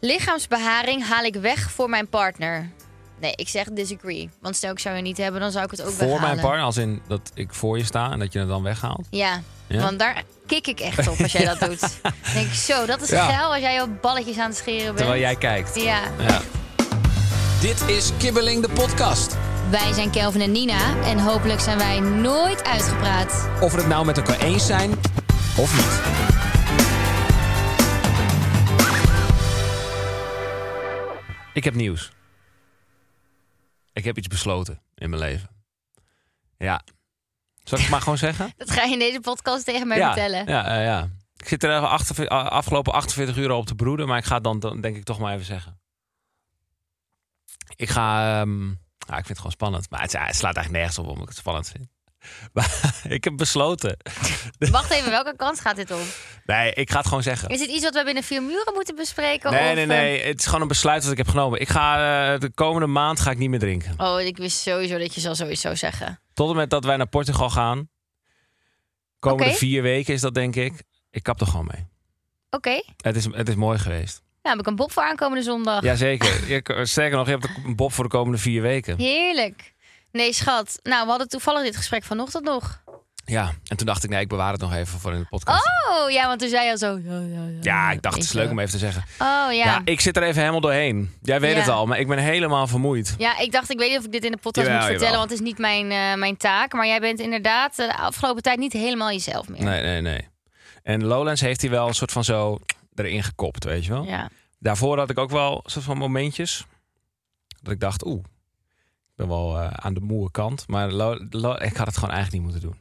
Lichaamsbeharing haal ik weg voor mijn partner. Nee, ik zeg disagree. Want stel ik zou je niet hebben, dan zou ik het ook Voor weghalen. mijn partner, als in dat ik voor je sta en dat je het dan weghaalt. Ja, Ja? want daar kik ik echt op als jij dat doet. Dan denk ik zo, dat is Ja. geil als jij je balletjes aan het scheren bent. Terwijl jij kijkt. Ja. Ja. Dit is Kibbeling de podcast. Wij zijn Kelvin en Nina en hopelijk zijn wij nooit uitgepraat. Of we het nou met elkaar eens zijn of niet. Ik heb nieuws. Ik heb iets besloten in mijn leven. Ja. Zal ik het maar gewoon zeggen? Dat ga je in deze podcast tegen mij ja, vertellen. Ja, ja, ja. Ik zit er even achter, afgelopen 48 uur al op te broeden, maar ik ga het dan, dan denk ik toch maar even zeggen. Ik ga. ehm, nou, ik vind het gewoon spannend, maar het, het slaat eigenlijk nergens op omdat ik het spannend vind. Maar ik heb besloten. Wacht even, welke kant gaat dit om? Nee, ik ga het gewoon zeggen. Is het iets wat we binnen vier muren moeten bespreken? Nee, of, nee, eh, nee. Het is gewoon een besluit dat ik heb genomen. Ik ga eh, de komende maand ga ik niet meer drinken. Oh, ik wist sowieso dat je zal sowieso zeggen. Tot en met dat wij naar Portugal gaan. Komende vier weken is dat, denk ik. Ik kap er gewoon mee. Oké, Het is, het is mooi geweest. nou heb ik een bob voor aankomende zondag. Jazeker. Sterker nog, je hebt een bob voor de komende vier weken. Heerlijk. Nee, schat. Nou, we hadden toevallig dit gesprek vanochtend nog. Ja, en toen dacht ik, nee, ik bewaar het nog even voor in de podcast. Oh, ja, want toen zei je al zo. Ja, ja, ja, Ja, ik dacht, het is leuk zo. om even te zeggen. Oh, ja. Ja. ja. ik zit er even helemaal doorheen. Jij weet Ja. het al, maar ik ben helemaal vermoeid. ik dacht, ik weet niet of ik dit in de podcast Jawel, moet vertellen, jawel. want het is niet mijn, eh, mijn taak. Maar jij bent inderdaad eh, de afgelopen tijd niet helemaal jezelf meer. Nee, nee, nee. En Lowlands heeft hij wel een soort van zo erin gekopt, weet je wel. Ja. Daarvoor had ik ook wel een soort van momentjes. Dat ik dacht, oeh, ben wel eh, aan de moe kant. Maar Lo- Lo- ik had het gewoon eigenlijk niet moeten doen.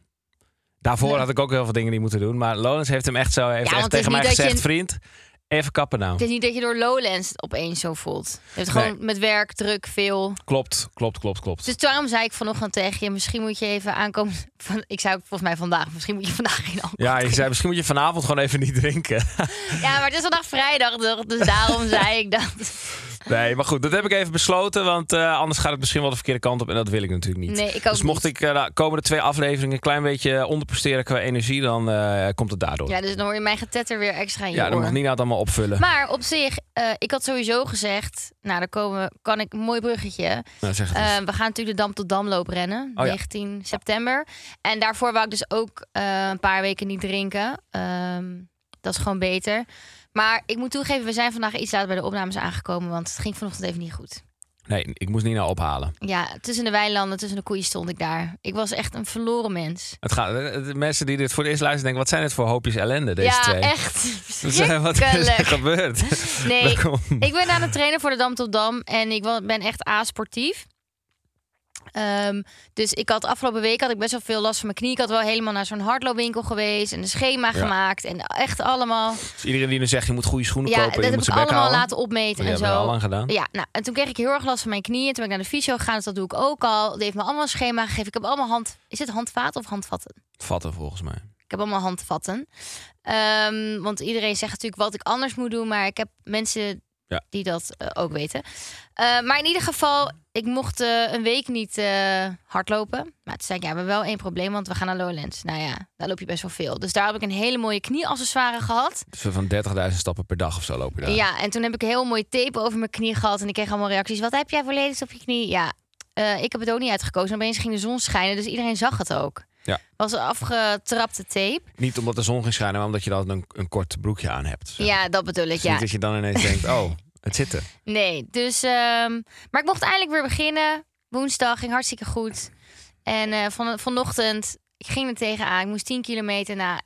Daarvoor Nee. had ik ook heel veel dingen niet moeten doen. Maar Lowlands heeft hem echt zo heeft Ja, echt tegen mij je gezegd, vriend, even kappen nou. Het is niet dat je door Lowlands opeens zo voelt. Je hebt gewoon met werk, druk, veel. Klopt, klopt, klopt, klopt. Dus daarom zei ik vanochtend tegen je, misschien moet je even aankomen. Van, ik zei ook volgens mij vandaag, misschien moet je vandaag geen alcohol Ja, je zei misschien moet je vanavond gewoon even niet drinken. Ja, maar het is vandaag vrijdag, toch? dus daarom zei ik dat. Nee, maar goed, dat heb ik even besloten. Want eh, anders gaat het misschien wel de verkeerde kant op. En dat wil ik natuurlijk niet. Nee, ik dus mocht niet. ik eh, de komende twee afleveringen een klein beetje onderpresteren qua energie, dan eh, komt het daardoor. Ja, dus dan hoor je mijn getetter weer extra in je Ja, dan oor. mag Nina het allemaal opvullen. Maar op zich, ik had sowieso gezegd, nou, daar komen, kan ik een mooi bruggetje. Nou, zeg het we gaan natuurlijk de Dam tot Damloop rennen, Oh ja. 19 september. En daarvoor wou ik dus ook eh, een paar weken niet drinken. Ehm, dat is gewoon beter. Maar ik moet toegeven, we zijn vandaag iets later bij de opnames aangekomen, want het ging vanochtend even niet goed. Nee, ik moest Nina ophalen. Ja, tussen de weilanden, tussen de koeien stond ik daar. Ik was echt een verloren mens. Het gaat, de mensen die dit voor het eerst luisteren denken, wat zijn dit voor hoopjes ellende, deze ja, twee? echt Wat zijn- Wat is er gebeurd? Nee, Welkom. ik ben aan het trainen voor de Dam tot Dam en ik ben echt asportief. Ehm, dus ik had afgelopen week had ik best wel veel last van mijn knie. Ik had wel helemaal naar zo'n hardloopwinkel geweest en een schema gemaakt en echt allemaal. Dus iedereen die nu zegt, je moet goede schoenen Ja, kopen, dat je heb moet ik bek allemaal laten opmeten Die en we al zo. lang gedaan. Ja, nou, en toen kreeg ik heel erg last van mijn knieën. Toen ben ik naar de fysio gegaan, dus dat doe ik ook al. Die heeft me allemaal een schema gegeven. Ik heb allemaal hand... Is het handvaten of handvatten? Vatten volgens mij. Ik heb allemaal handvatten. Ehm, want iedereen zegt natuurlijk wat ik anders moet doen. Maar ik heb mensen Ja. die dat eh, ook weten. Eh, maar in ieder geval, ik mocht eh, een week niet hardlopen. Maar toen zei ik, ja, we hebben wel één probleem, want we gaan naar Lowlands. Nou ja, daar loop je best wel veel. Dus daar heb ik een hele mooie knieaccessoire gehad. Dus van 30.000 stappen per dag of zo loop je daar. Ja, en toen heb ik een heel mooi tape over mijn knie gehad. En ik kreeg allemaal reacties. Wat heb jij voor lelijks op je knie? Ja, ik heb het ook niet uitgekozen. Opeens ging de zon schijnen, dus iedereen zag het ook. Ja. Was een afgetrapte tape. Niet omdat de zon ging schijnen, maar omdat je dan een, een kort broekje aan hebt. Zeg. Ja, dat bedoel ik, Dus ja. Niet dat je dan ineens denkt, oh, het zit er. Nee, dus... ehm, maar ik mocht eindelijk weer beginnen. Woensdag ging hartstikke goed. En eh, van, vanochtend, ik ging er tegenaan. Ik moest 10 kilometer na.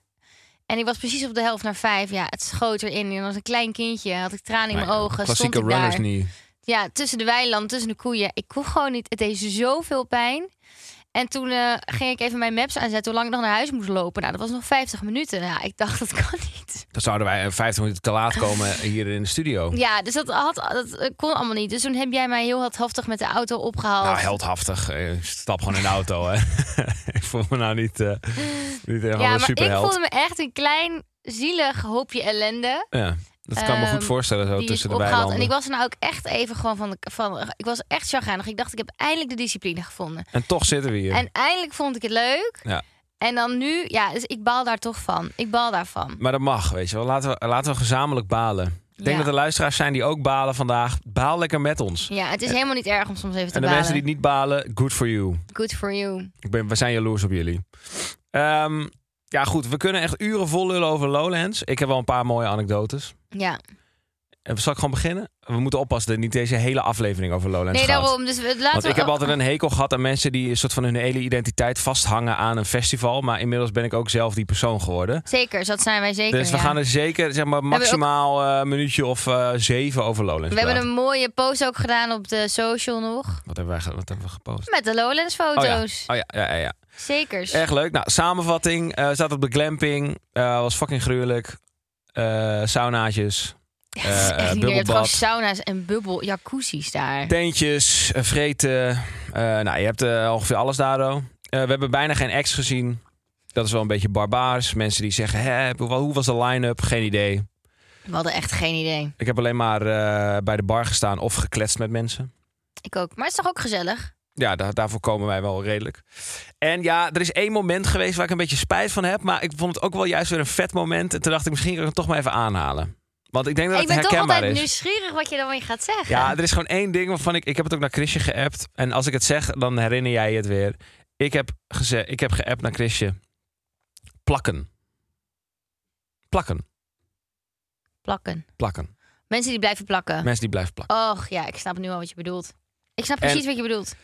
En ik was precies op de helft naar vijf. Ja, het schoot erin. En als een klein kindje had ik tranen in mijn ogen. Klassieke stond ik runners daar. niet. Ja, tussen de weilanden, tussen de koeien. Ik kon gewoon niet. Het deed zoveel pijn. En toen eh, ging ik even mijn maps aanzetten hoe lang ik nog naar huis moest lopen. Nou, dat was nog 50 minuten. Ja, ik dacht, dat kan niet. Dan zouden wij eh, 50 minuten te laat komen hier in de studio. Ja, dus dat, had, dat eh, kon allemaal niet. Dus toen heb jij mij heel heldhaftig met de auto opgehaald. Nou, heldhaftig. Eh, stap gewoon in de auto, hè. ik voel me nou niet, eh niet helemaal ja, maar ik superheld. voelde me echt een klein, zielig hoopje ellende. Ja, dat kan me goed Ehm, voorstellen zo tussen de opgehaald. En ik was er nou ook echt even gewoon van, de, van... Ik was echt chagrijnig. Ik dacht, ik heb eindelijk de discipline gevonden. En toch zitten we hier. En eindelijk vond ik het leuk. Ja. En dan nu, ja, dus ik baal daar toch van. Ik baal daarvan. Maar dat mag, weet je wel. Laten we, laten we gezamenlijk balen. Ik denk Ja. dat er luisteraars zijn die ook balen vandaag. Baal lekker met ons. Ja, het is helemaal niet erg om soms even te En de balen. mensen die niet balen, good for you. Good for you. Ik ben, we zijn jaloers op jullie. Ehm, ja, goed. We kunnen echt uren vol lullen over Lowlands. Ik heb wel een paar mooie anekdotes. Ja. En zal ik gewoon beginnen? We moeten oppassen dat niet deze hele aflevering over Lowlands Nee, gaat. daarom. Dus we- laten Want we ik heb altijd een hekel gehad aan mensen die een soort van hun hele identiteit vasthangen aan een festival. Maar inmiddels ben ik ook zelf die persoon geworden. Zeker, dat zijn wij zeker. Dus we ja. gaan er zeker zeg maar, ook- maximaal eh, een minuutje of eh, zeven over Lowlands We hebben een mooie post ook gedaan op de social nog. Wat hebben, wij, wat hebben we gepost? Met de Lowlands Oh ja. foto's. Oh ja, ja, ja, ja. Zeker. Erg leuk. Nou, samenvatting. eh staat op de glamping. Eh, was fucking gruwelijk. Eh saunaatjes. Ja, echt. Je hebt gewoon bubbelbad. sauna's en bubbel jacuzzi's daar. Tentjes, vreten. Nou, je hebt ongeveer alles daar. we hebben bijna geen acts gezien. Dat is wel een beetje barbaars. Mensen die zeggen, Hè, hoe was de line-up? Geen idee. We hadden echt geen idee. Ik heb alleen maar bij de bar gestaan of gekletst met mensen. Ik ook. Maar het is toch ook gezellig? Ja, daar, daarvoor komen wij wel redelijk. En ja, er is één moment geweest waar ik een beetje spijt van heb. Maar ik vond het ook wel juist weer een vet moment. En toen dacht ik, misschien kan ik het toch maar even aanhalen. Want ik denk dat ik het ben toch herkenbaar altijd is. nieuwsgierig wat je dan weer gaat zeggen. Ja, er is gewoon één ding waarvan ik... Ik heb het ook naar Chrisje geappt. En als ik het zeg, dan herinner jij het weer. Ik heb, gezegd, ik heb geappt naar Chrisje. Plakken. Plakken. Plakken. Plakken. Mensen die blijven plakken. Mensen die blijven plakken. Och ja, ik snap nu al wat je bedoelt. Ik snap precies En- wat je bedoelt.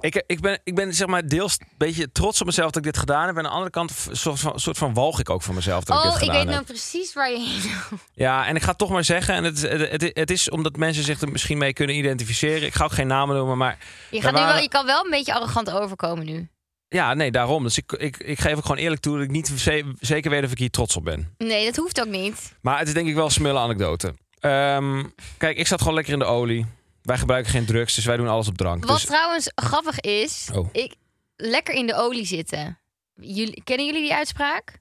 Ik, ik, ben, ik ben zeg maar deels een beetje trots op mezelf dat ik dit gedaan heb. En aan de andere kant een soort van, soort van walg ik ook van mezelf dat ik Oh, dit ik gedaan weet heb. nou precies waar je heen wil. Ja, en ik ga het toch maar zeggen. En het, het, het, het is omdat mensen zich er misschien mee kunnen identificeren. Ik ga ook geen namen noemen, maar Je, gaat nu wel, je kan wel een beetje arrogant overkomen nu. ja, nee, daarom. Dus ik, ik, ik geef ook gewoon eerlijk toe dat ik niet ze- zeker weet of ik hier trots op ben. Nee, dat hoeft ook niet. Maar het is denk ik wel een smulle anekdote. Ehm, kijk, ik zat gewoon lekker in de olie. Wij gebruiken geen drugs, dus wij doen alles op drank. Wat Dus, trouwens grappig is, Oh. ik lekker in de olie zitten. Jullie, kennen jullie die uitspraak?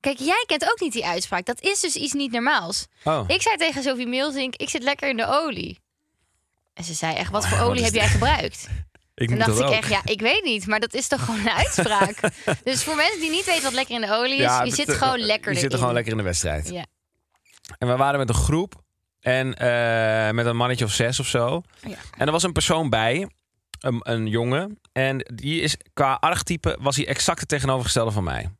Kijk, jij kent ook niet die uitspraak. Dat is dus iets niet normaals. oh. Ik zei tegen Sophie Meelsink, ik zit lekker in de olie. En ze zei echt, wat voor Wat olie is heb jij gebruikt? ik moet dacht ik ook. echt, ja, ik weet niet. Maar dat is toch gewoon een uitspraak. dus voor mensen die niet weten wat lekker in de olie is, Ja, je zit gewoon lekker Je zit er gewoon lekker in de wedstrijd. Ja. En we waren met een groep. En eh, met een mannetje of zes of zo. Ja. En er was een persoon bij. Een, een jongen. En die is qua archetype was hij exact het tegenovergestelde van mij.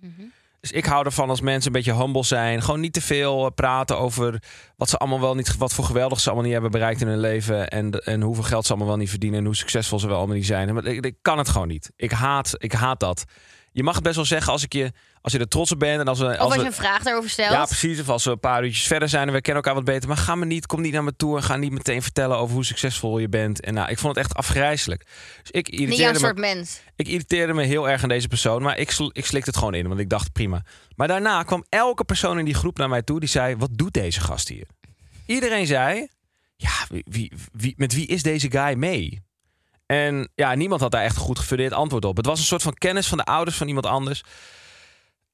Mhm. Dus ik hou ervan als mensen een beetje humble zijn. Gewoon niet te veel eh, praten over wat ze allemaal wel niet, wat voor geweldig ze allemaal niet hebben bereikt in hun leven. En, en hoeveel geld ze allemaal wel niet verdienen. En hoe succesvol ze wel allemaal niet zijn. Maar ik, ik kan het gewoon niet. Ik haat, ik haat dat. Je mag het best wel zeggen als, ik je, als je er trots op bent. En als we, Of als als we, je een vraag daarover stelt. ja, precies. Of als we een paar uurtjes verder zijn en we kennen elkaar wat beter. Maar ga me niet, kom niet naar me toe en ga niet meteen vertellen over hoe succesvol je bent. En nou, ik vond het echt afgrijzelijk. Dus ik niet irriteerde, soort me, mens. ik irriteerde me heel erg aan deze persoon. Maar ik, ik slikte het gewoon in, want ik dacht prima. Maar daarna kwam elke persoon in die groep naar mij toe die zei: Wat doet deze gast hier? Iedereen zei: Ja, wie, wie, wie- met wie is deze guy mee? En ja, niemand had daar echt een goed gefundeerd antwoord op. Het was een soort van kennis van de ouders van iemand anders.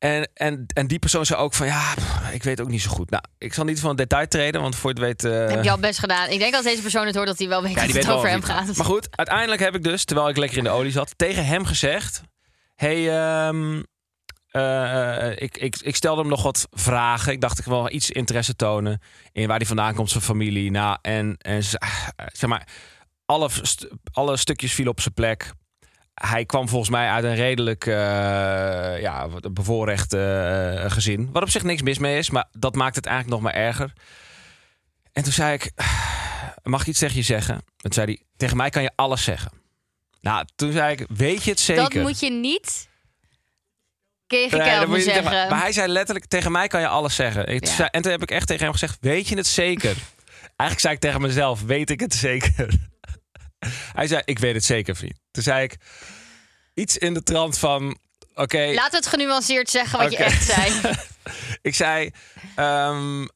En, en, en die persoon zei ook van ja, ik weet ook niet zo goed. Nou, ik zal niet van het detail treden, want voor het weet. eh, heb je al best gedaan. Ik denk als deze persoon het hoort dat hij wel weet ja, dat het over hem gaat. Maar goed, uiteindelijk heb ik dus, terwijl ik lekker in de olie zat, tegen hem gezegd: hey, ehm, eh, eh, ik, ik, ik stelde hem nog wat vragen. Ik dacht ik wil iets interesse tonen in waar hij vandaan komt, zijn familie. Nou, en, en ah, zeg maar, alle, alle stukjes vielen op zijn plek. Hij kwam volgens mij uit een redelijk eh, ja, bevoorrecht eh, gezin. Waar op zich niks mis mee is, maar dat maakt het eigenlijk nog maar erger. En toen zei ik, mag ik iets tegen je zeggen? Toen zei hij, tegen mij kan je alles zeggen. Nou, toen zei ik, weet je het zeker? Dat moet je niet tegen Nee, zeggen. tegen- maar hij zei letterlijk, tegen mij kan je alles zeggen. Ik Ja. zei, en toen heb ik echt tegen hem gezegd, weet je het zeker? Eigenlijk zei ik tegen mezelf, weet ik het zeker? hij zei, ik weet het zeker, vriend. Toen zei ik, iets in de trant van... Oké, we het genuanceerd zeggen wat je echt zei. ik zei... ehm,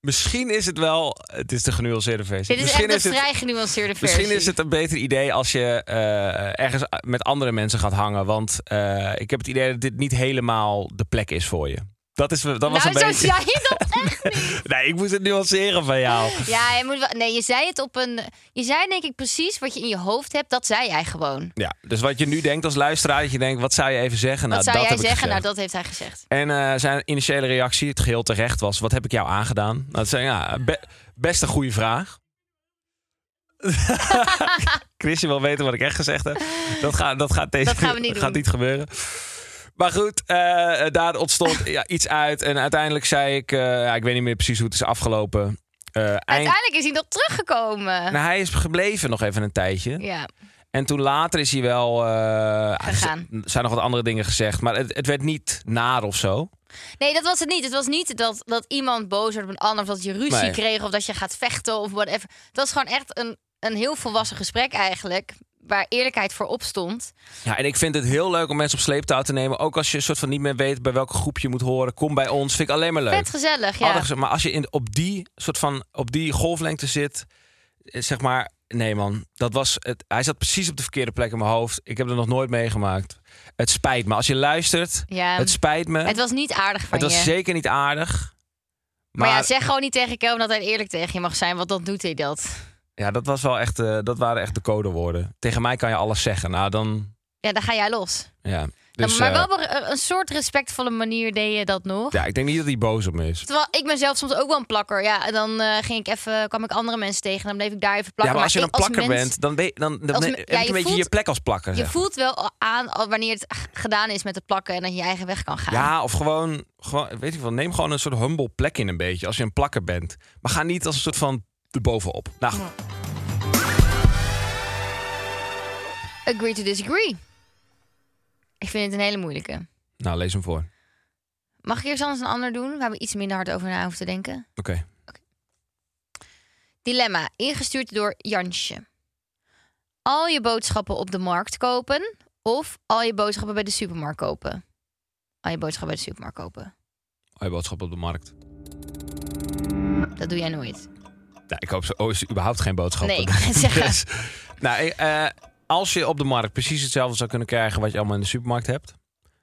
misschien is het wel... Het is de genuanceerde versie. Dit is misschien echt een het, vrij genuanceerde versie. Misschien is het een beter idee als je eh, ergens met andere mensen gaat hangen. Want eh, ik heb het idee dat dit niet helemaal de plek is voor je. Dat, is, dat was nou, een zo beetje... zei je dat echt niet. Nee, ik moest het nuanceren van jou. Ja, je moet wel, nee, je zei het op een. Je zei denk ik precies wat je in je hoofd hebt. Dat zei jij gewoon. Ja, dus wat je nu denkt als luisteraar, dat je denkt, wat zou je even zeggen? Wat nou, zou dat jij zeggen? Nou, dat heeft hij gezegd. En eh, zijn initiële reactie, het geheel terecht, was: wat heb ik jou aangedaan? Nou, dat zei ja, be- best een goede vraag. Chrisje wil weten wat ik echt gezegd heb. Dat gaat, dat gaat, deze, Dat gaan we niet dat gaat doen. niet gebeuren. Maar goed, eh, daar ontstond ja, iets uit. En uiteindelijk zei ik, eh, ja, ik weet niet meer precies hoe het is afgelopen. Eh, eind... Uiteindelijk is hij nog teruggekomen. Nou, hij is gebleven nog even een tijdje. ja, En toen later is hij wel. Gegaan. Er zijn nog wat andere dingen gezegd. Maar het, het werd niet naar of zo. nee, dat was het niet. Het was niet dat, dat iemand boos werd op een ander, of dat je ruzie Nee. kreeg, of dat je gaat vechten of whatever. Het was gewoon echt een, een heel volwassen gesprek eigenlijk, waar eerlijkheid voor opstond. Ja, en ik vind het heel leuk om mensen op sleeptouw te nemen. Ook als je een soort van niet meer weet bij welke groep je moet horen. Kom bij ons. Vind ik alleen maar leuk. Vet gezellig, ja. Maar als je in, op die soort van op die golflengte zit, eh, zeg maar. Nee man, dat was het. Hij zat precies op de verkeerde plek in mijn hoofd. Ik heb het nog nooit meegemaakt. Het spijt me. Als je luistert, Ja. het spijt me. Het was niet aardig van Het was je. zeker niet aardig. Maar, ja, zeg gewoon niet tegen Kelvin dat hij eerlijk tegen je mag zijn, want dan doet hij dat. Ja, dat, was wel echt, eh, dat waren echt de codewoorden. Tegen mij kan je alles zeggen. Nou, dan... Ja, dan ga jij los. Ja. Dus, maar eh, wel op een, een soort respectvolle manier deed je dat nog. ja, ik denk niet dat hij boos op me is. Terwijl ik ben zelf soms ook wel een plakker. Ja, en dan eh, ging ik even, kwam ik andere mensen tegen. Dan bleef ik daar even Ja, plakken. maar als je een ik plakker mens- bent, dan, ben je- dan, dan Als heb je ja, een je beetje voelt- je plek als plakker. Je voelt wel aan wanneer het gedaan is met het plakken en dat je je eigen weg kan gaan. Ja, of gewoon, gewoon, weet je wel, neem gewoon een soort humble plek in een beetje. Als je een plakker bent. Maar ga niet als een soort van erbovenop. Nou, goed. Agree to disagree. Ik vind het een hele moeilijke. nou lees hem voor. Oké. Mag ik eerst anders een ander doen? Waar we iets minder hard over na hoeven te denken. Dilemma, ingestuurd door Jansje. Al je boodschappen op de markt kopen of al je boodschappen bij de supermarkt kopen? Al je boodschappen bij de supermarkt kopen. Oh, je boodschap op de markt. Dat doe jij nooit. Ja, ik hoop zo, oh, is er überhaupt geen boodschap. Nee, ik zeggen. Dus, nou, eh, als je op de markt precies hetzelfde zou kunnen krijgen wat je allemaal in de supermarkt hebt,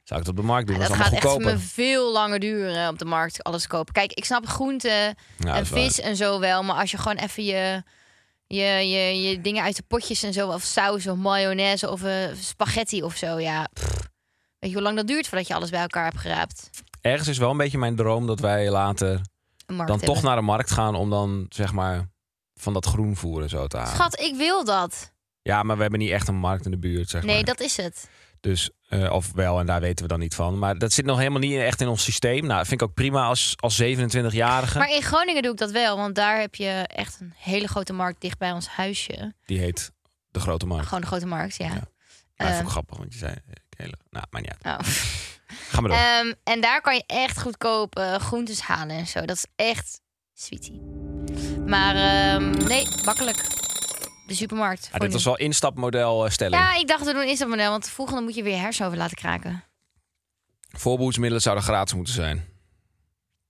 zou ik het op de markt doen. dat dat is gaat echt me veel langer duren op de markt alles kopen. Kijk, ik snap groenten Ja, dat en waar. vis en zo wel. Maar als je gewoon even je, je, je, je dingen uit de potjes en zo... of saus of mayonaise of eh, spaghetti of zo, ja... pff. weet je hoe lang dat duurt voordat je alles bij elkaar hebt geraapt? Ergens is wel een beetje mijn droom dat wij later markt dan toch naar de markt gaan om dan zeg maar van dat groenvoer en zo te halen. Schat, ik wil dat. Ja, maar we hebben niet echt een markt in de buurt, zeg Nee, maar. dat is het. Dus, eh, of wel, en daar weten we dan niet van. Maar dat zit nog helemaal niet echt in ons systeem. Nou, vind ik ook prima als, als 27-jarige. Maar in Groningen doe ik dat wel, want daar heb je echt een hele grote markt dicht bij ons huisje. Die heet de Grote Markt. Gewoon de grote markt, ja. Ja. Eh, dat vond ik grappig, want je zei... ik Hele, nou, maar niet uit. oh. Ga maar door. Ehm, en daar kan je echt goedkoop eh, groentes halen en zo. Dat is echt sweetie. Maar ehm, nee, makkelijk. De supermarkt. Voor dit nu. was wel instapmodel eh, stelling. Ja, ik dacht we doen eerst dat model, want de volgende moet je weer hersen over laten kraken. Voorbehoedsmiddelen zouden gratis moeten zijn.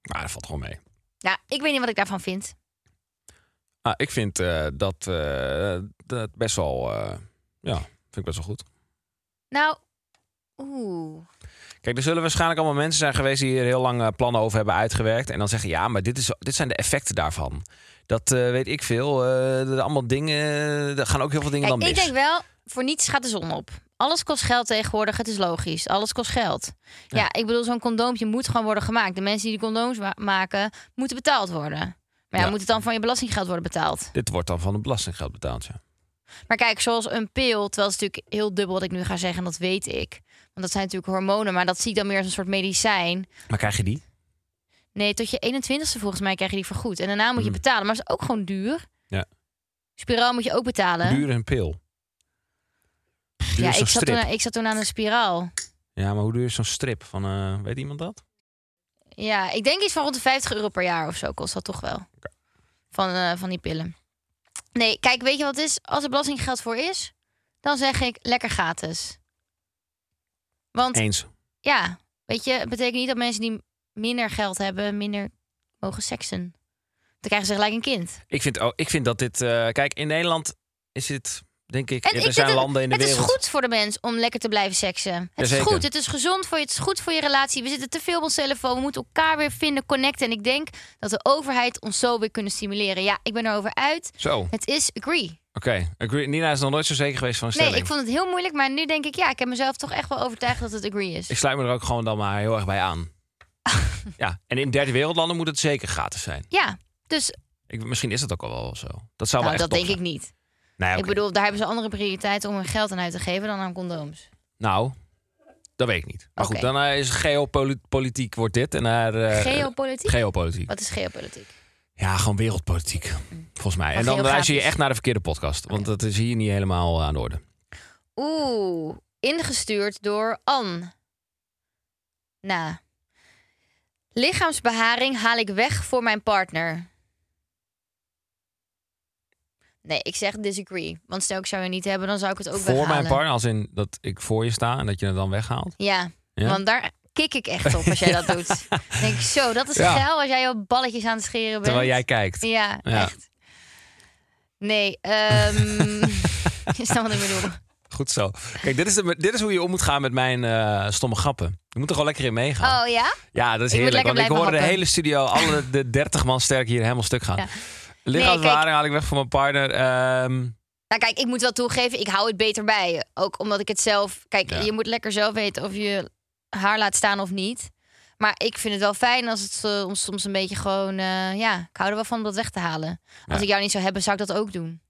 Maar dat valt gewoon mee. Ja, ik weet niet wat ik daarvan vind. Ah, ik vind eh, dat, dat best wel... ja, vind ik best wel goed. Nou, oeh. Kijk, er zullen waarschijnlijk allemaal mensen zijn geweest die hier heel lang eh, plannen over hebben uitgewerkt. En dan zeggen, ja, maar dit, is, dit zijn de effecten daarvan. Dat eh, weet ik veel. er allemaal dingen, er gaan ook heel veel dingen Kijk, dan ik mis. denk wel, voor niets gaat de zon op. Alles kost geld tegenwoordig, het is logisch. Alles kost geld. Ja, ik bedoel, zo'n condoompje moet gewoon worden gemaakt. De mensen die die condooms ma- maken, moeten betaald worden. Maar ja, Ja. moet het dan van je belastinggeld worden betaald? Dit wordt dan van het belastinggeld betaald, ja. Maar kijk, zoals een pil, terwijl het is natuurlijk heel dubbel wat ik nu ga zeggen, en dat weet ik. Want dat zijn natuurlijk hormonen, maar dat zie ik dan meer als een soort medicijn. Maar krijg je die? Nee, tot je 21ste volgens mij krijg je die vergoed. En daarna moet je Hmm. betalen, maar dat is ook gewoon duur. Ja. Spiraal moet je ook betalen. Duur een pil. Duur ja, ik zat, toen, ik zat toen aan een spiraal. Ja, maar hoe duur is zo'n strip? Van, eh, weet iemand dat? Ja, ik denk iets van rond de 50 euro per jaar of zo kost dat toch wel. Van, eh, van die pillen. Nee, kijk, weet je wat het is? Als er belastinggeld voor is, dan zeg ik lekker gratis. Want Eens. ja, weet je, het betekent niet dat mensen die minder geld hebben, minder mogen seksen. Dan krijgen ze gelijk een kind. Ik vind, oh, ik vind dat dit... eh, kijk, in Nederland is het, denk ik... En er ik zijn het, landen in de het wereld... is goed voor de mens om lekker te blijven seksen. Het is goed, het is gezond voor je, het is goed voor je relatie. We zitten te veel op ons telefoon, we moeten elkaar weer vinden, connecten. En ik denk dat de overheid ons zo weer kunnen stimuleren. Ja, ik ben erover uit. Zo, oké. Het is agree. Agree- Nina is nog nooit zo zeker geweest van een Nee, ik vond het heel moeilijk, maar nu denk ik, ja, ik heb mezelf toch echt wel overtuigd dat het agree is. Ik sluit me er ook gewoon dan maar heel erg bij aan. ja, en in derde wereldlanden moet het zeker gratis zijn. Ja, dus Ik, misschien is het ook al wel zo. Dat zou nou, wel dat echt denk top ik niet. Ik bedoel, daar hebben ze andere prioriteiten om hun geld aan uit te geven dan aan condooms. Nou, dat weet ik niet. Maar goed, dan eh, is geopolitiek wordt dit. En naar, eh, Geopolitiek? Geopolitiek. Wat is geopolitiek? Ja, gewoon wereldpolitiek. Volgens mij. Maar En dan luister je echt naar de verkeerde podcast. Want dat is hier niet helemaal aan de orde. Oeh, ingestuurd door Ann. Nou. Lichaamsbeharing haal ik weg voor mijn partner. Nee, ik zeg disagree. Want stel ik zou je niet hebben, dan zou ik het ook voor weghalen. mijn partner, als in dat ik voor je sta en dat je het dan weghaalt. Ja, Ja? want daar kik ik echt op als jij dat doet. Dan denk ik zo, dat is Ja. geil als jij je balletjes aan het scheren bent. Terwijl jij kijkt. Ja, Ja. echt. Nee, ehm is dat wat ik bedoel? Goed zo. Kijk, dit is, de, dit is hoe je om moet gaan met mijn eh, stomme grappen. Je moet er gewoon lekker in meegaan. Oh ja? Ja, dat is Ik heerlijk. Want ik hoorde de hele studio, alle de 30 man sterk hier helemaal stuk gaan. Ja. Lichaamsbeharing haal ik weg van mijn partner. Ehm, Nou kijk, ik moet wel toegeven, ik hou het beter bij. Ook omdat ik het zelf... Kijk, Ja. je moet lekker zelf weten of je haar laat staan of niet. Maar ik vind het wel fijn als het eh, soms- een beetje gewoon... eh, ja, ik hou er wel van om dat weg te halen. Als Ja. ik jou niet zou hebben, zou ik dat ook doen.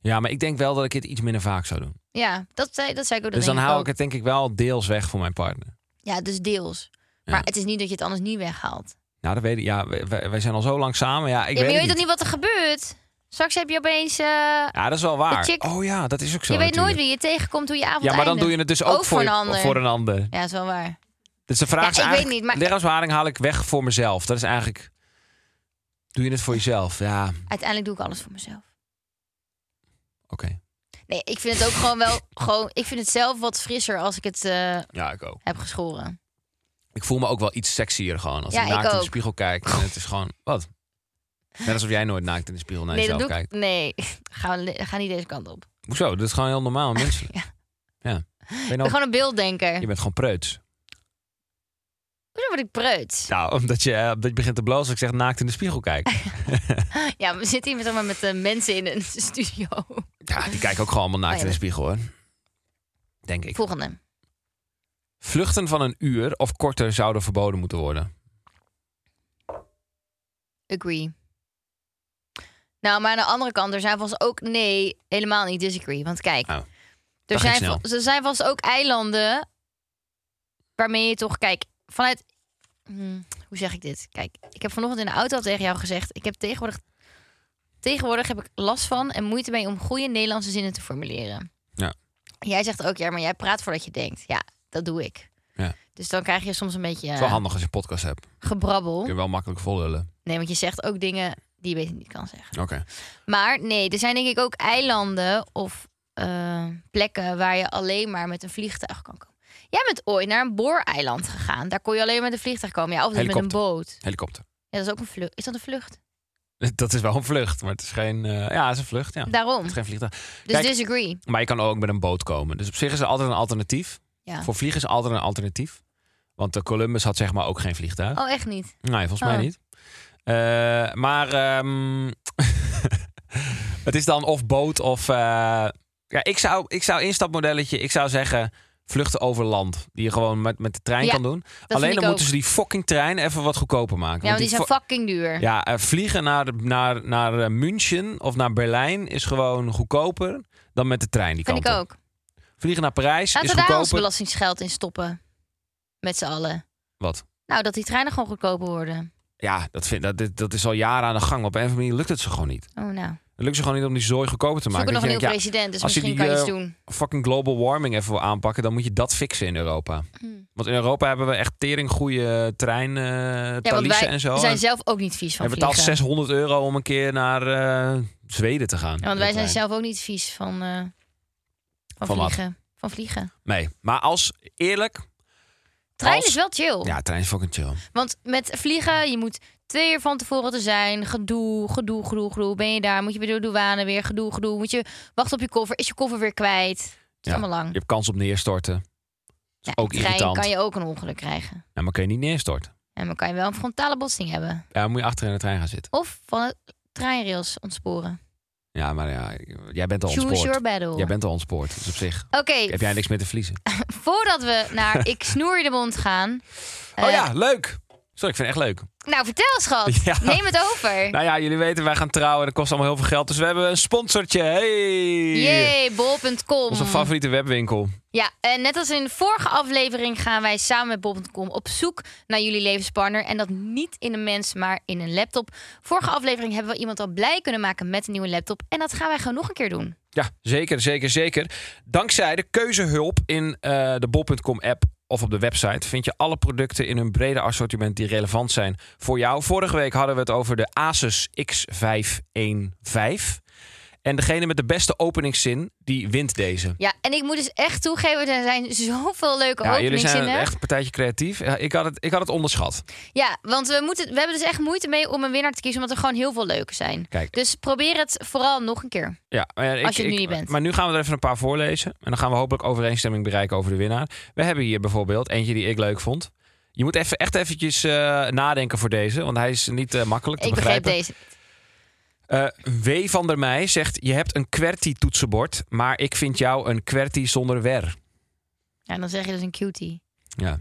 ja, maar ik denk wel dat ik het iets minder vaak zou doen. Ja, dat zei, dat zei ik ook. dus dan hou ik het denk ik wel deels weg voor mijn partner. Ja, dus deels. Ja. Maar het is niet dat je het anders niet weghaalt. Nou, dat weet ik. Ja, wij, zijn al zo lang samen. Ja, ik ja, weet je weet toch niet. wat er gebeurt? Straks heb je opeens... eh, Ja, dat is wel waar. chick- Oh ja, dat is ook zo je weet natuurlijk. nooit wie je tegenkomt, hoe je avond Ja, maar dan doe je het dus ook, voor een ander. Voor een ander. Ja, is wel waar. Dus de vraag Ja, is ik weet niet, maar- haal ik weg voor mezelf. Dat is eigenlijk... Doe je het voor jezelf? Ja, oké. Uiteindelijk doe ik alles voor mezelf. Nee, ik vind het ook gewoon wel... Gewoon, ik vind het zelf wat frisser als ik het eh, Ja, ik ook. heb geschoren. Ik voel me ook wel iets sexier gewoon. Als Ja, ik ik naakt in de spiegel kijk. En het is gewoon... Wat? Net alsof jij nooit naakt in de spiegel naar nee, jezelf kijkt. Nee, ga, ga niet deze kant op. Hoezo? Dat is gewoon heel normaal en menselijk. Ja. ja. Ben je, nou, gewoon een beelddenker. je bent gewoon preuts. Hoezo word ik preut? Nou, omdat je, eh, omdat je begint te blozen als ik zeg naakt in de spiegel kijken. Ja, we zitten hier met, allemaal met de mensen in een studio. Ja, die kijken ook gewoon allemaal naakt Oh ja, in de spiegel hoor. Denk ik. Volgende. Vluchten van een uur of korter zouden verboden moeten worden. Agree. Nou, maar aan de andere kant, er zijn vast ook... Nee, helemaal niet disagree. Want kijk, Oh, er, zijn, er zijn vast ook eilanden... waarmee je toch... Kijk, vanuit... Hmm, hoe zeg ik dit? Kijk, ik heb vanochtend in de auto al tegen jou gezegd... ik heb tegenwoordig... Tegenwoordig heb ik last van en moeite mee om goede Nederlandse zinnen te formuleren. Ja. Jij zegt ook, ja, maar jij praat voordat je denkt. Ja, dat doe ik. Ja. Dus dan krijg je soms een beetje Het is wel handig als je een podcast hebt. gebrabbel. Kun je wel makkelijk vollullen. Nee, want je zegt ook dingen die je beter niet kan zeggen. Oké. Maar nee, er zijn denk ik ook eilanden of eh, plekken waar je alleen maar met een vliegtuig kan komen. Jij bent ooit naar een booreiland gegaan. Daar kon je alleen met een vliegtuig komen. Ja, of dus met een boot. Helikopter. Ja, dat is ook een vlucht. Is dat een vlucht? Dat is wel een vlucht, maar het is geen... eh, ja, het is een vlucht, ja. Het Daarom. is geen vliegtuig. Dus Kijk- disagree. Maar je kan ook met een boot komen. Dus op zich is er altijd een alternatief. Ja. Voor vliegen is altijd een alternatief. Want de Columbus had zeg maar ook geen vliegtuig. Oh, echt niet. Nee, volgens mij Oh. niet. Eh, maar ehm, het is dan of boot of... eh, ja, ik zou, ik zou instapmodelletje... Ik zou zeggen vluchten over land. Die je gewoon met, met de trein Ja, kan doen. Alleen dan ook. moeten ze die fucking trein even wat goedkoper maken. Ja, want die zijn vo- fucking duur. ja, eh, vliegen naar, naar, naar eh, München of naar Berlijn is gewoon goedkoper dan met de trein die Vind kant ik op. ook. Vliegen naar Parijs Laten is we daar ons goedkoper. belastingsgeld in stoppen. Met z'n allen. Wat? Nou, dat die treinen gewoon goedkoper worden. Ja, dat, vind, dat, dit- dat is al jaren aan de gang. Op een of andere manier lukt het ze gewoon niet. Oh, nou. Het lukt ze gewoon niet om die zooi goedkoper te Zoeken maken. nog een Dat nieuwe je denkt, president, dus als je misschien die, kan je iets eh, doen. ja, fucking global warming even wil aanpakken, dan moet je dat fixen in Europa. Hmm. Want in Europa hebben we echt tering goede trein eh Ja, want taliezen wij en zo. zijn En zelf ook niet vies van je betaalt vliegen. 600 euro om een keer naar eh, Zweden te gaan. Ja, want wij zijn trein. zelf ook niet vies van, eh van, Van wat? vliegen. van vliegen. Nee, maar als eerlijk... Trein als- is wel chill. Ja, trein is fucking chill. Want met vliegen, je moet twee uur van tevoren te zijn. Gedoe, gedoe, gedoe, gedoe. Ben je daar? Moet je bij de douane weer? Gedoe, gedoe. Moet je wachten op je koffer? Is je koffer weer kwijt? Het is Ja, allemaal lang. Je hebt kans op neerstorten. Ja, ook in de trein irritant. kan je ook een ongeluk krijgen. Ja, maar kun je niet neerstorten. En dan kan je wel een frontale botsing hebben. Ja, dan moet je achter in de trein gaan zitten. Of van het treinrails ontsporen. Ja, maar ja, jij bent al Choose your ontspoord. battle. Jij bent al ontspoord. Dus op zich Oké, heb jij niks meer te verliezen. voordat we naar Ik snoer je de mond gaan. Oh eh, ja, leuk. Sorry, ik vind het echt leuk. Nou, vertel schat. Ja. Neem het over. Nou ja, jullie weten, wij gaan trouwen. Dat kost allemaal heel veel geld. Dus we hebben een sponsortje. Hey! Yay, bol.com. Onze favoriete webwinkel. Ja, en net als in de vorige aflevering gaan wij samen met bol.com op zoek naar jullie levenspartner. En dat niet in een mens, maar in een laptop. Vorige aflevering hebben we iemand al blij kunnen maken met een nieuwe laptop. En dat gaan wij gewoon nog een keer doen. Ja, zeker, zeker, zeker. Dankzij de keuzehulp in eh, de bol.com app of op de website vind je alle producten in hun brede assortiment die relevant zijn voor jou. Vorige week hadden we het over de Asus X515. En degene met de beste openingszin, die wint deze. Ja, en ik moet dus echt toegeven, er zijn zoveel leuke Ja, jullie zijn echt een partijtje creatief. Ja, ik, had het, ik had het onderschat. Ja, want we, moeten, we hebben dus echt moeite mee om een winnaar te kiezen, omdat er gewoon heel veel leuke zijn. Kijk. Dus probeer het vooral nog een keer. Ja, ik, Als je het nu ik- niet bent. Maar nu gaan we er even een paar voorlezen. En dan gaan we hopelijk overeenstemming bereiken over de winnaar. We hebben hier bijvoorbeeld eentje die ik leuk vond. Je moet even, echt eventjes eh, nadenken voor deze, want hij is niet eh, makkelijk te ik begreep begrijpen. deze. Eh, w. van der Meij zegt: Je hebt een QWERTY-toetsenbord, maar ik vind jou een QWERTY zonder wer. Ja, dan zeg je dus een cutie. Ja,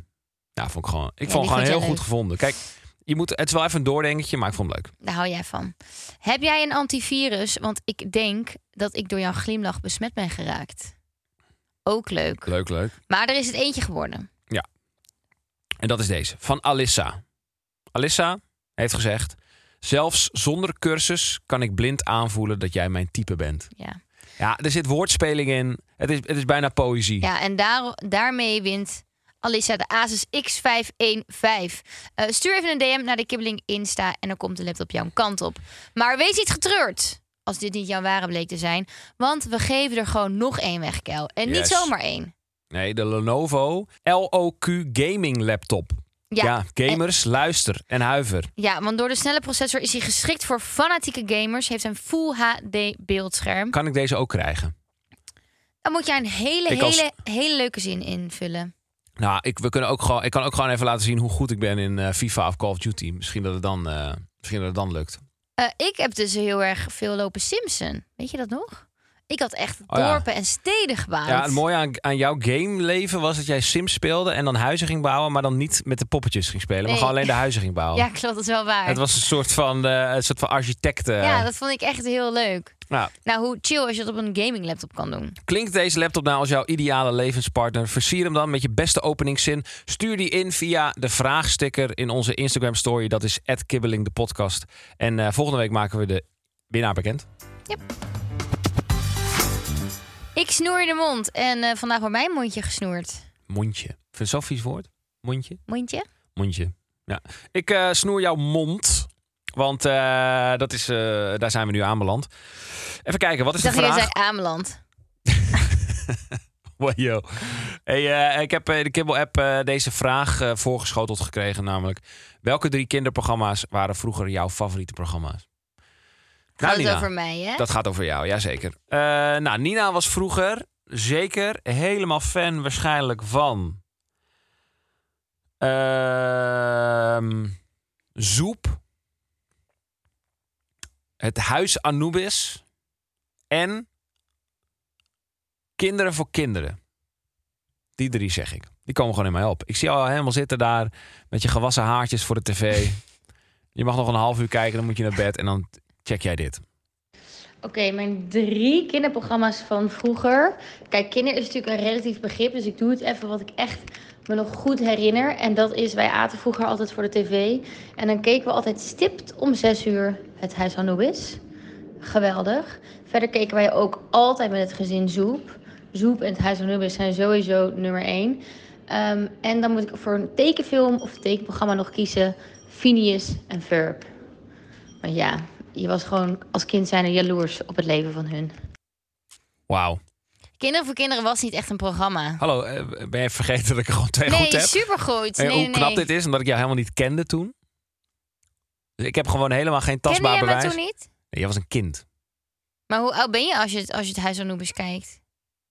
ja vond ik gewoon, ik vond het gewoon heel leuk. goed gevonden. Kijk, je moet, het is wel even een doordenketje, maar ik vond het leuk. Daar hou jij van. Heb jij een antivirus? Want ik denk dat ik door jouw glimlach besmet ben geraakt. Ook leuk. Leuk, leuk. Maar er is het eentje geworden. En dat is deze, van Alissa. Alissa heeft gezegd: Zelfs zonder cursus kan ik blind aanvoelen dat jij mijn type bent. Ja, Ja, er zit woordspeling in. Het is, het is bijna poëzie. ja en daar, daarmee wint Alissa de Asus X515. Eh, stuur even een DM naar de Kibbeling Insta en dan komt de laptop jouw kant op. Maar wees niet getreurd als dit niet jouw ware bleek te zijn. Want we geven er gewoon nog één weg, Kel. En niet zomaar één. Nee, de Lenovo LOQ Gaming Laptop. Ja, Ja, gamers, luister en huiver. Ja, want door de snelle processor is hij geschikt voor fanatieke gamers. Heeft een Full HD beeldscherm. Kan ik deze ook krijgen? Dan moet jij een hele, Ik als- hele, hele leuke zin invullen. Nou, ik, we kunnen ook gewoon, ik kan ook gewoon even laten zien hoe goed ik ben in eh, FIFA of Call of Duty. Misschien dat het dan, eh, misschien dat het dan lukt. Eh, ik heb dus heel erg veel lopen Simpson. Weet je dat nog? Ik had echt Oh ja. dorpen en steden gebouwd. Ja, het mooie aan, aan jouw gameleven was dat jij Sims speelde en dan huizen ging bouwen, maar dan niet met de poppetjes ging spelen, maar gewoon alleen de huizen ging bouwen. Ja, klopt, dat is wel waar. Het was een soort van, eh, een soort van architect. eh. Ja, dat vond ik echt heel leuk. Nou, Nou, hoe chill als je dat op een gaming laptop kan doen. Klinkt deze laptop nou als jouw ideale levenspartner? Versier hem dan met je beste openingszin. Stuur die in via de vraagsticker in onze Instagram story. Dat is @kibbeling de podcast. En eh, volgende week maken we de winnaar bekend. Ik snoer de mond en eh, vandaag wordt mijn mondje gesnoerd. Mondje. Vind je het zo'n vies woord? Mondje? Mondje? Mondje. Ja. Ik eh, snoer jouw mond. Want eh, dat is, daar zijn we nu aanbeland. Even kijken, wat is Ik de dacht dat jij vraag? zei Ameland. Wow, yo. Hey, ik heb in de Kibbel-app eh, deze vraag voorgeschoteld gekregen. Namelijk, welke drie kinderprogramma's waren vroeger jouw favoriete programma's? Gaat het over mij, hè? dat gaat over jou, jazeker. Eh nou, Nina was vroeger zeker helemaal fan waarschijnlijk van... ehm, Zoep. Het Huis Anubis. En Kinderen voor Kinderen. Die drie zeg ik. Die komen gewoon in mij op. Ik zie jou al helemaal zitten daar met je gewassen haartjes voor de tv. Je mag nog een half uur kijken, dan moet je naar bed en dan check jij dit. Oké, mijn drie kinderprogramma's van vroeger. Kijk, kinder is natuurlijk een relatief begrip, dus ik doe het even wat ik echt me nog goed herinner. En dat is, wij aten vroeger altijd voor de tv. En dan keken we altijd stipt om zes uur het Huis Anubis. Geweldig. Verder keken wij ook altijd met het gezin Zoep. Zoep en het Huis Anubis zijn sowieso nummer één. Ehm, en dan moet ik voor een tekenfilm of tekenprogramma nog kiezen Phineas en Ferb. Maar ja, je was gewoon als kind zijn jaloers op het leven van hun. Wauw. Kinderen voor Kinderen was niet echt een programma. Hallo, eh, ben je vergeten dat ik er gewoon twee goed Nee, heb? supergoed. En Nee, hoe nee, knap nee. dit is, omdat ik jou helemaal niet kende toen. Dus ik heb gewoon helemaal geen Kende tastbaar jij me bewijs. toen niet? Nee, jij was een kind. Maar hoe oud ben je als je het, als je het Huis van Anubis kijkt?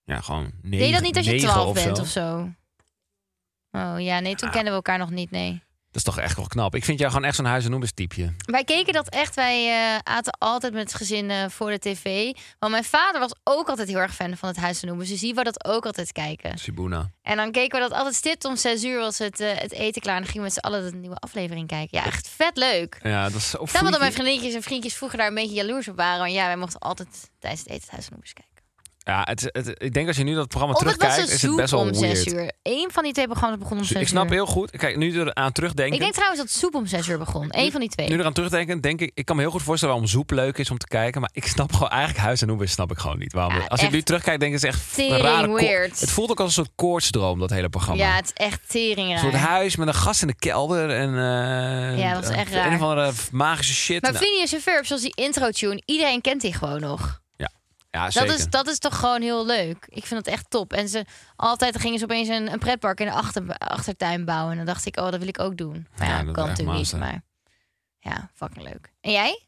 Ja, gewoon negen, Deed je dat niet als je negen 12 of bent of zo? Oh ja, nee, toen Ah. kennen we elkaar nog niet, nee. Dat is toch echt wel knap. Ik vind jou gewoon echt zo'n huis en noemers typeje. Wij keken dat echt. Wij eh, aten altijd met het gezin eh, voor de tv. Want mijn vader was ook altijd heel erg fan van het Huis van Anubis. Dus die wou dat ook altijd kijken. Sibuna. En dan keken we dat altijd stipt om 6 uur was het, eh, het eten klaar. En dan gingen we met z'n allen de nieuwe aflevering kijken. Ja, echt vet leuk. Ja, dat is zo Daarom dat mijn vriendinnetjes en vriendjes vroeger daar een beetje jaloers op waren. Want ja, wij mochten altijd tijdens het eten het Huis van Anubis kijken. Ja, het, het, ik denk als je nu dat programma Of terugkijkt, een is het soep best wel om 6 weird. uur. Eén van die twee programma's begon om 6 uur. Ik snap heel goed. Kijk, nu er aan terugdenken. Ik denk trouwens dat soep om 6 uur begon. Eén van die twee. Nu eraan terugdenken, denk ik, ik kan me heel goed voorstellen waarom Zoep leuk is om te kijken. Maar ik snap gewoon eigenlijk Huis en Noebes snap ik gewoon niet. Waarom Ja, als ik nu terugkijk, denk ik, het is echt een tering rare weird. Het voelt ook als een soort koortsdroom, dat hele programma. Ja, het is echt tering een soort huis met een gast in de kelder en eh, Ja, dat is echt een raar. of andere magische shit. Maar Nou, Phineas en Ferb, zoals die intro-tune, iedereen kent die gewoon nog. Ja, Dat zeker. is, dat is toch gewoon heel leuk. Ik vind dat echt top. En ze altijd gingen ze opeens een, een pretpark in de achter, achtertuin bouwen. En dan dacht ik, oh, dat wil ik ook doen. Maar ja, Ja, dat kan natuurlijk niet. Maar ja, fucking leuk. En jij?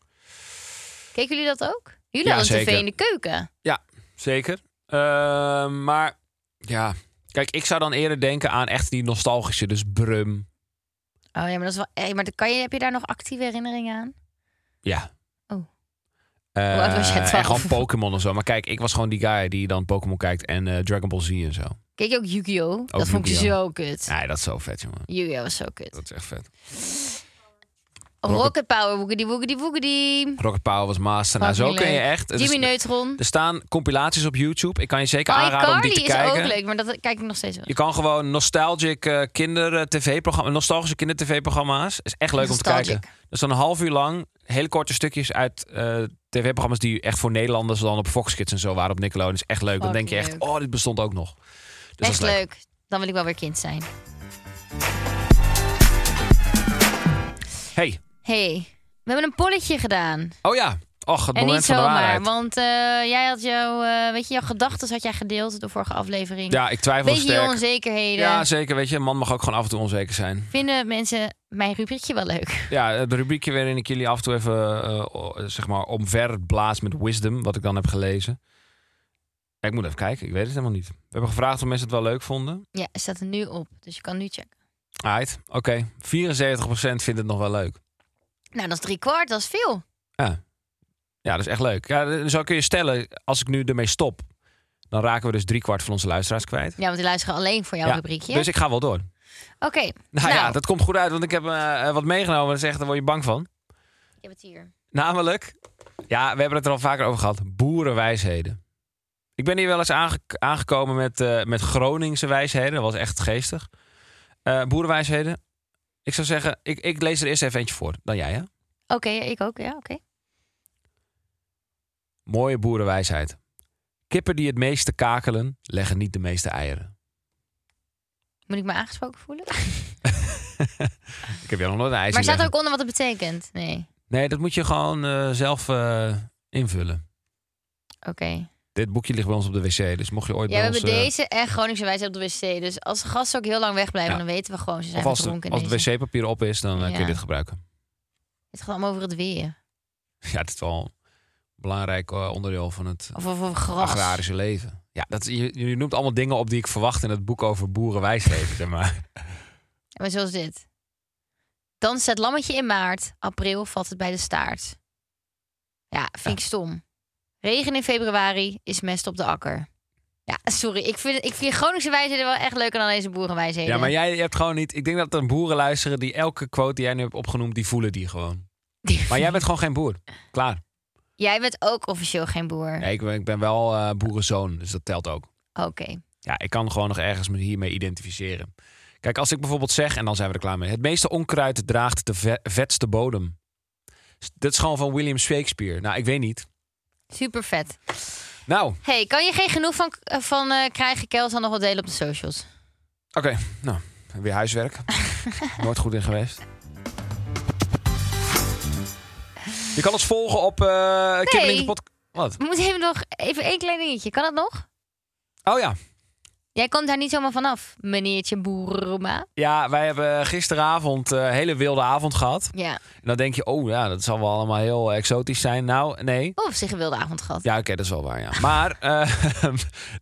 Keken jullie dat ook? Jullie Ja, hadden tv in de keuken. Zeker. Ehm, maar ja, kijk, ik zou dan eerder denken aan echt die nostalgische, dus Brum. Oh ja, maar dat is wel. eh, Maar kan je, heb je daar nog actieve herinneringen aan? Ja. Eh, Hoe oud was jij? en 12? gewoon Pokémon en zo. Maar kijk, ik was gewoon die guy die dan Pokémon kijkt en eh, Dragon Ball Z en zo. Keek je ook Yu-Gi-Oh? dat vond ik zo kut. Nee, dat is zo vet, jongen. Yu-Gi-Oh was zo kut. Dat is echt vet. Rocket Power, woogedy woogedy woogedy. Rocket Power was master. Nou, zo kun je echt... Jimmy is- Neutron. er staan compilaties op YouTube. Ik kan je zeker aanraden om die te is kijken. ook leuk, maar dat kijk ik nog steeds wel. Je kan gewoon nostalgic eh, kinder tv-programma's, nostalgische kinder tv-programma's. Is echt leuk om te kijken. Dat is dan een half uur lang, hele korte stukjes uit eh, tv-programma's die echt voor Nederlanders dan op Fox Kids en zo waren op Nickelodeon. Is echt leuk. Dan denk je echt, oh, dit bestond ook nog. Dus Echt is leuk. Dan wil ik wel weer kind zijn. Hey, hey, we hebben een polletje gedaan. oh ja. Och, het en moment niet van de zomaar, waarheid. want eh, jij had jouw, eh, weet je, jouw gedachten had jij gedeeld de vorige aflevering. Ja, ik twijfel Beetje je sterk. onzekerheden. Ja, zeker. Weet je, een man mag ook gewoon af en toe onzeker zijn. Vinden mensen mijn rubriekje wel leuk? Ja, het rubriekje waarin ik jullie af en toe even eh, zeg maar omver blaas met wisdom, wat ik dan heb gelezen. Ja, ik moet even kijken, ik weet het helemaal niet. We hebben gevraagd of mensen het wel leuk vonden. Ja, het staat er nu op, dus je kan nu checken. Right, oké. 74% vindt het nog wel leuk. Nou, dat is drie kwart, dat is veel. Ja. ja, dat is echt leuk. Ja, zou kun je stellen, als ik nu ermee stop, dan raken we dus driekwart van onze luisteraars kwijt. Ja, want die luisteren alleen voor jouw Ja, rubriekje. Dus ik ga wel door. Oké, Nou, nou, ja, dat komt goed uit, want ik heb eh, wat meegenomen. Dat is echt, daar word je bang van. ik heb het hier. Namelijk, ja, we hebben het er al vaker over gehad. Boerenwijsheden. Ik ben hier wel eens aange- aangekomen met, eh, met Groningse wijsheden. Dat was echt geestig. Eh, boerenwijsheden. Ik zou zeggen, ik, ik lees er eerst even eentje voor. Dan jij, hè? Oké, ik ook, ja, oké. Mooie boerenwijsheid. Kippen die het meeste kakelen, leggen niet de meeste eieren. Moet ik me aangesproken voelen? Ik heb jou nog nooit een ei Maar staat er ook onder wat het betekent? Nee. Nee, dat moet je gewoon eh, zelf eh, invullen. Oké. Dit boekje ligt bij ons op de wc, dus mocht je ooit Ja, we ons... hebben eh, deze en Groningse wijsheid op de wc. Dus als gasten ook heel lang wegblijven, Ja. dan weten we gewoon, ze zijn of als, de, gedronken. als het wc-papier op is, dan eh, kun je dit gebruiken. Het gaat allemaal over het weer. Ja, het is wel een belangrijk eh, onderdeel van het Of over gras. agrarische leven. Ja, dat, je, je noemt allemaal dingen op die ik verwacht in het boek over boerenwijsheden, zeg maar. Maar zoals dit. Dan het lammetje in maart. April valt het bij de staart. Ja, vind ik stom. Regen in februari is mest op de akker. Ja, sorry. Ik vind, ik vind Groningse wijsheden wel echt leuker dan deze boerenwijsheden. Ja, maar jij hebt gewoon niet... Ik denk dat er boeren luisteren die elke quote die jij nu hebt opgenoemd, die voelen die gewoon. Maar jij bent gewoon geen boer. Klaar. Jij bent ook officieel geen boer. Ja, ik, ben, ik ben wel eh, boerenzoon, dus dat telt ook. Oké. Ja, ik kan gewoon nog ergens me hiermee identificeren. Kijk, als ik bijvoorbeeld zeg, en dan zijn we er klaar mee. Het meeste onkruid draagt de ve- vetste bodem. Dit is gewoon van William Shakespeare. Nou, ik weet niet. Super vet. Nou, Hey, kan je geen genoeg van, van eh, krijgen? Kels dan nog wat delen op de socials. oké. Nou, weer huiswerk. Nooit goed in geweest. Je kan ons volgen op uh, podcast. Wat? We moeten even nog even één klein dingetje. Kan dat nog? Oh ja. Jij komt daar niet zomaar vanaf, meneertje Boerma. Ja, wij hebben gisteravond eh, een hele wilde avond gehad. Ja. En dan denk je, oh ja, dat zal wel allemaal heel exotisch zijn. Nou, nee. Of zich een wilde avond gehad. Ja, oké, dat is wel waar, ja. Maar eh,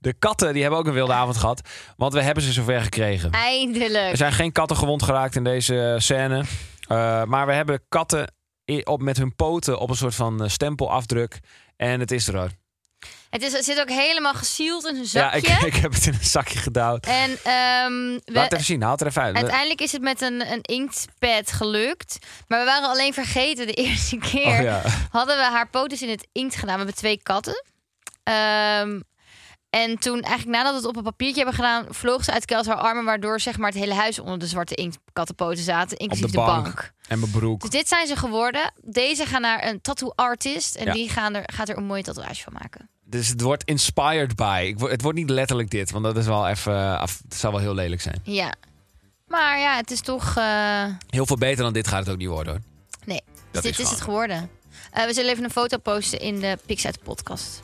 de katten, die hebben ook een wilde avond gehad. Want we hebben ze zover gekregen. Eindelijk. Er zijn geen katten gewond geraakt in deze scène. Eh, maar we hebben katten op, met hun poten op een soort van eh, stempelafdruk. En het is er. Het, is, het zit ook helemaal gesield in zijn Ja, zakje. ik, ik heb het in een zakje gedouwd. En we, Laat even zien, haal het er even uit. uiteindelijk is het met een, een inktpad gelukt. Maar we waren alleen vergeten de eerste keer. Oh ja. Hadden we haar poten in het inkt gedaan. We hebben twee katten. Ehm, en toen, eigenlijk nadat we het op een papiertje hebben gedaan, vloog ze uit de haar armen, waardoor zeg maar het hele huis onder de zwarte inktkattenpoten zaten, inclusief de de bank. bank. En mijn broek. Dus dit zijn ze geworden. Deze gaan naar een tattoo artist en Ja. die gaan er, gaat er een mooie tatoeage van maken. Dus het wordt inspired by. Ik, het wordt niet letterlijk dit, want dat is wel even. eh, af, het zou wel heel lelijk zijn. Ja. Maar ja, het is toch. eh, Heel veel beter dan dit gaat het ook niet worden hoor. Nee, dus dit is, het geworden. Eh, we zullen even een foto posten in de Pix uit de podcast.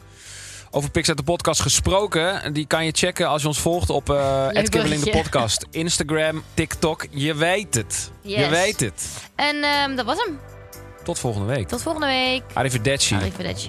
Over Pix uit de podcast gesproken. Die kan je checken als je ons volgt op Kibbeling de podcast. Instagram, TikTok. Je weet het. Je weet het. En ehm, dat was hem. Tot volgende week. Tot volgende week. Arrivederci. Arrivederci.